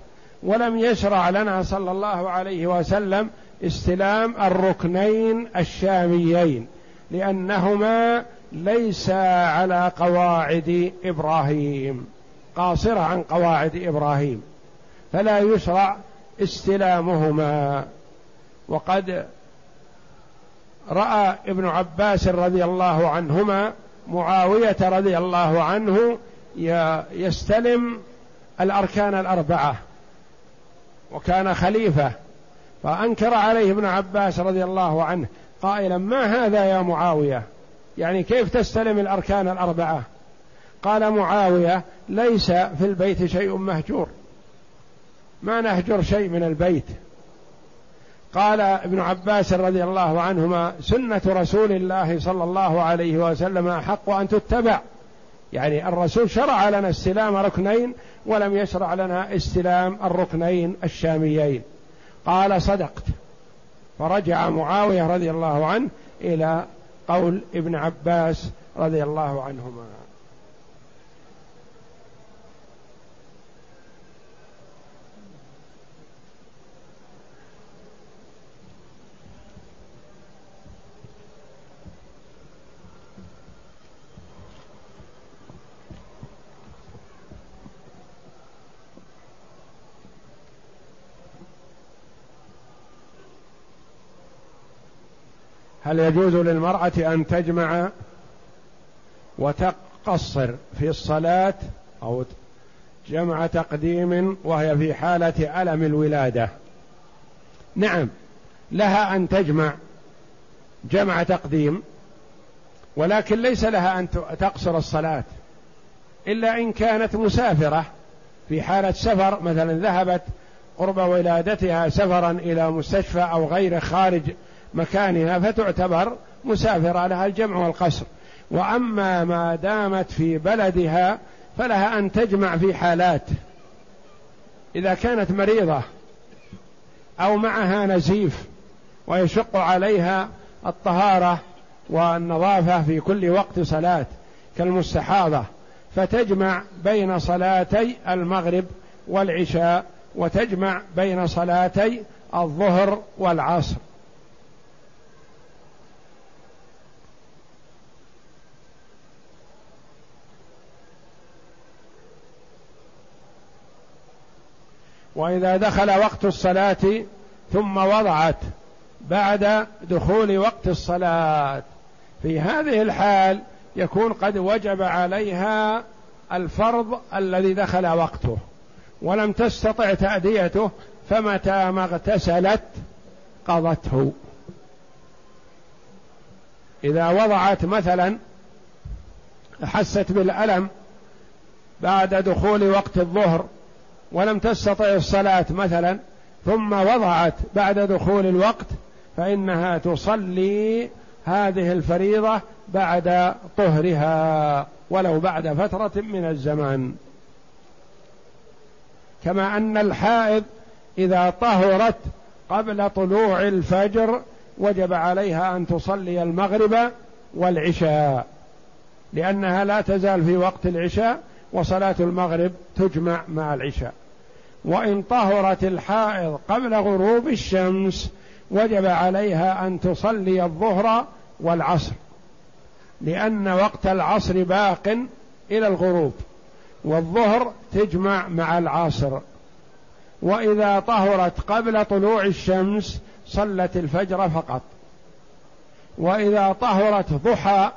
ولم يشرع لنا صلى الله عليه وسلم استلام الركنين الشاميين لأنهما ليس على قواعد إبراهيم قاصرة عن قواعد إبراهيم فلا يشرع استلامهما. وقد رأى ابن عباس رضي الله عنهما معاوية رضي الله عنه يستلم الأركان الأربعة وكان خليفة. فأنكر عليه ابن عباس رضي الله عنه قائلا ما هذا يا معاوية؟ يعني كيف تستلم الأركان الأربعة؟ قال معاوية ليس في البيت شيء مهجور ما نهجر شيء من البيت. قال ابن عباس رضي الله عنهما سنة رسول الله صلى الله عليه وسلم أحق أن تتبع. يعني الرسول شرع لنا استلام ركنين ولم يشرع لنا استلام الركنين الشاميين. قال صدقت. فرجع معاوية رضي الله عنه إلى قول ابن عباس رضي الله عنهما. هل يجوز للمرأة أن تجمع وتقصر في الصلاة أو جمع تقديم وهي في حالة ألم الولادة؟ نعم لها أن تجمع جمع تقديم ولكن ليس لها أن تقصر الصلاة إلا إن كانت مسافرة في حالة سفر مثلا ذهبت قرب ولادتها سفرا إلى مستشفى أو غيره خارج مكانها فتعتبر مسافرة لها الجمع والقصر. وأما ما دامت في بلدها فلها أن تجمع في حالات. إذا كانت مريضة أو معها نزيف ويشق عليها الطهارة والنظافة في كل وقت صلاة كالمستحاضة فتجمع بين صلاتي المغرب والعشاء وتجمع بين صلاتي الظهر والعصر. وإذا دخل وقت الصلاة ثم وضعت بعد دخول وقت الصلاة. في هذه الحال يكون قد وجب عليها الفرض الذي دخل وقته ولم تستطع تأديته فمتى ما اغتسلت قضته. إذا وضعت مثلا حست بالألم بعد دخول وقت الظهر ولم تستطع الصلاة مثلا ثم وضعت بعد دخول الوقت فإنها تصلي هذه الفريضة بعد طهرها ولو بعد فترة من الزمان. كما أن الحائض إذا طهرت قبل طلوع الفجر وجب عليها أن تصلي المغرب والعشاء لأنها لا تزال في وقت العشاء وصلاة المغرب تجمع مع العشاء. وإن طهرت الحائض قبل غروب الشمس وجب عليها أن تصلي الظهر والعصر لأن وقت العصر باق إلى الغروب والظهر تجمع مع العصر. وإذا طهرت قبل طلوع الشمس صلت الفجر فقط. وإذا طهرت ضحى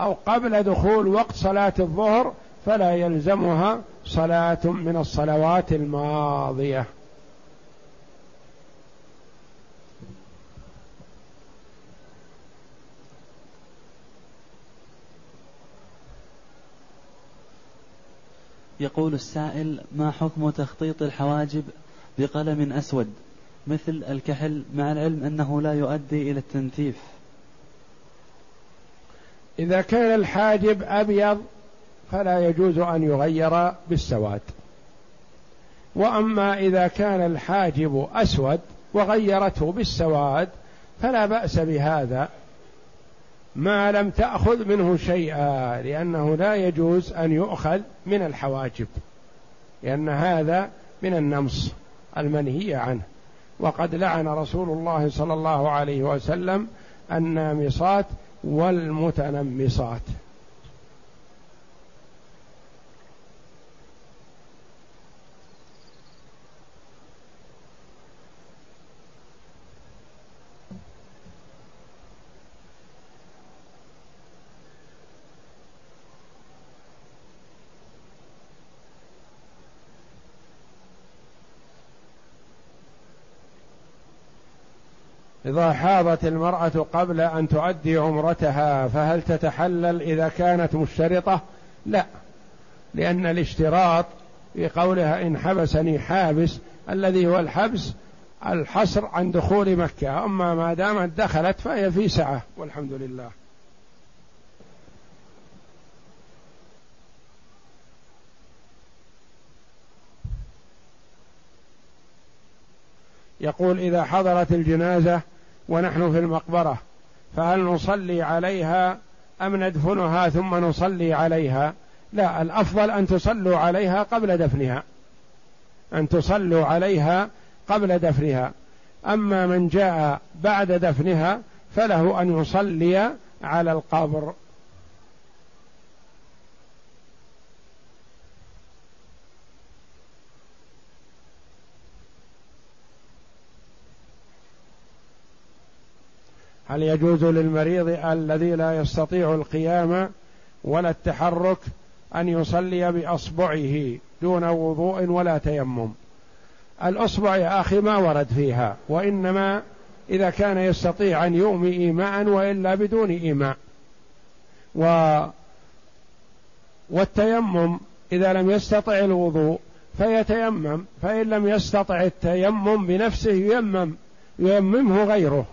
أو قبل دخول وقت صلاة الظهر فلا يلزمها صلاة من الصلوات الماضية. يقول السائل ما حكم تخطيط الحواجب بقلم أسود؟ مثل الكحل مع العلم أنه لا يؤدي إلى التنتيف إذا كان الحاجب أبيض فلا يجوز أن يغير بالسواد. وأما إذا كان الحاجب أسود وغيرته بالسواد فلا بأس بهذا. ما لم تأخذ منه شيئا لأنه لا يجوز أن يؤخذ من الحواجب لأن هذا من النمص المنهي عنه. وقد لعن رسول الله صلى الله عليه وسلم النامصات والمتنمصات. إذا حاضت المرأة قبل أن تؤدي عمرتها فهل تتحلل إذا كانت مشترطة؟ لا لأن الاشتراط في قولها إن حبسني حابس الذي هو الحبس الحصر عن دخول مكة أما ما دامت دخلت فهي في سعة والحمد لله يقول إذا حضرت الجنازة ونحن في المقبرة فهل نصلي عليها أم ندفنها ثم نصلي عليها؟ لا الأفضل أن تصلوا عليها قبل دفنها أن تصلوا عليها قبل دفنها. أما من جاء بعد دفنها فله أن يصلي على القبر. هل يجوز للمريض الذي لا يستطيع القيام ولا التحرك أن يصلي بأصبعه دون وضوء ولا تيمم؟ الأصبع يا أخي ما ورد فيها وإنما إذا كان يستطيع أن يؤمي ايماء وإلا بدون إيماء. و والتيمم إذا لم يستطع الوضوء فيتيمم فإن لم يستطع التيمم بنفسه ييمم ييممه غيره.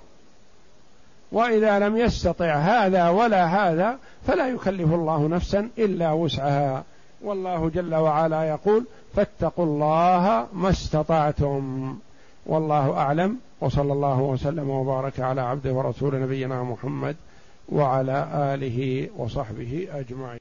وإذا لم يستطع هذا ولا هذا فلا يكلف الله نفسا إلا وسعها. والله جل وعلا يقول فاتقوا الله ما استطعتم. والله أعلم. وصلى الله وسلم وبارك على عبده ورسول نبينا محمد وعلى آله وصحبه أجمعين.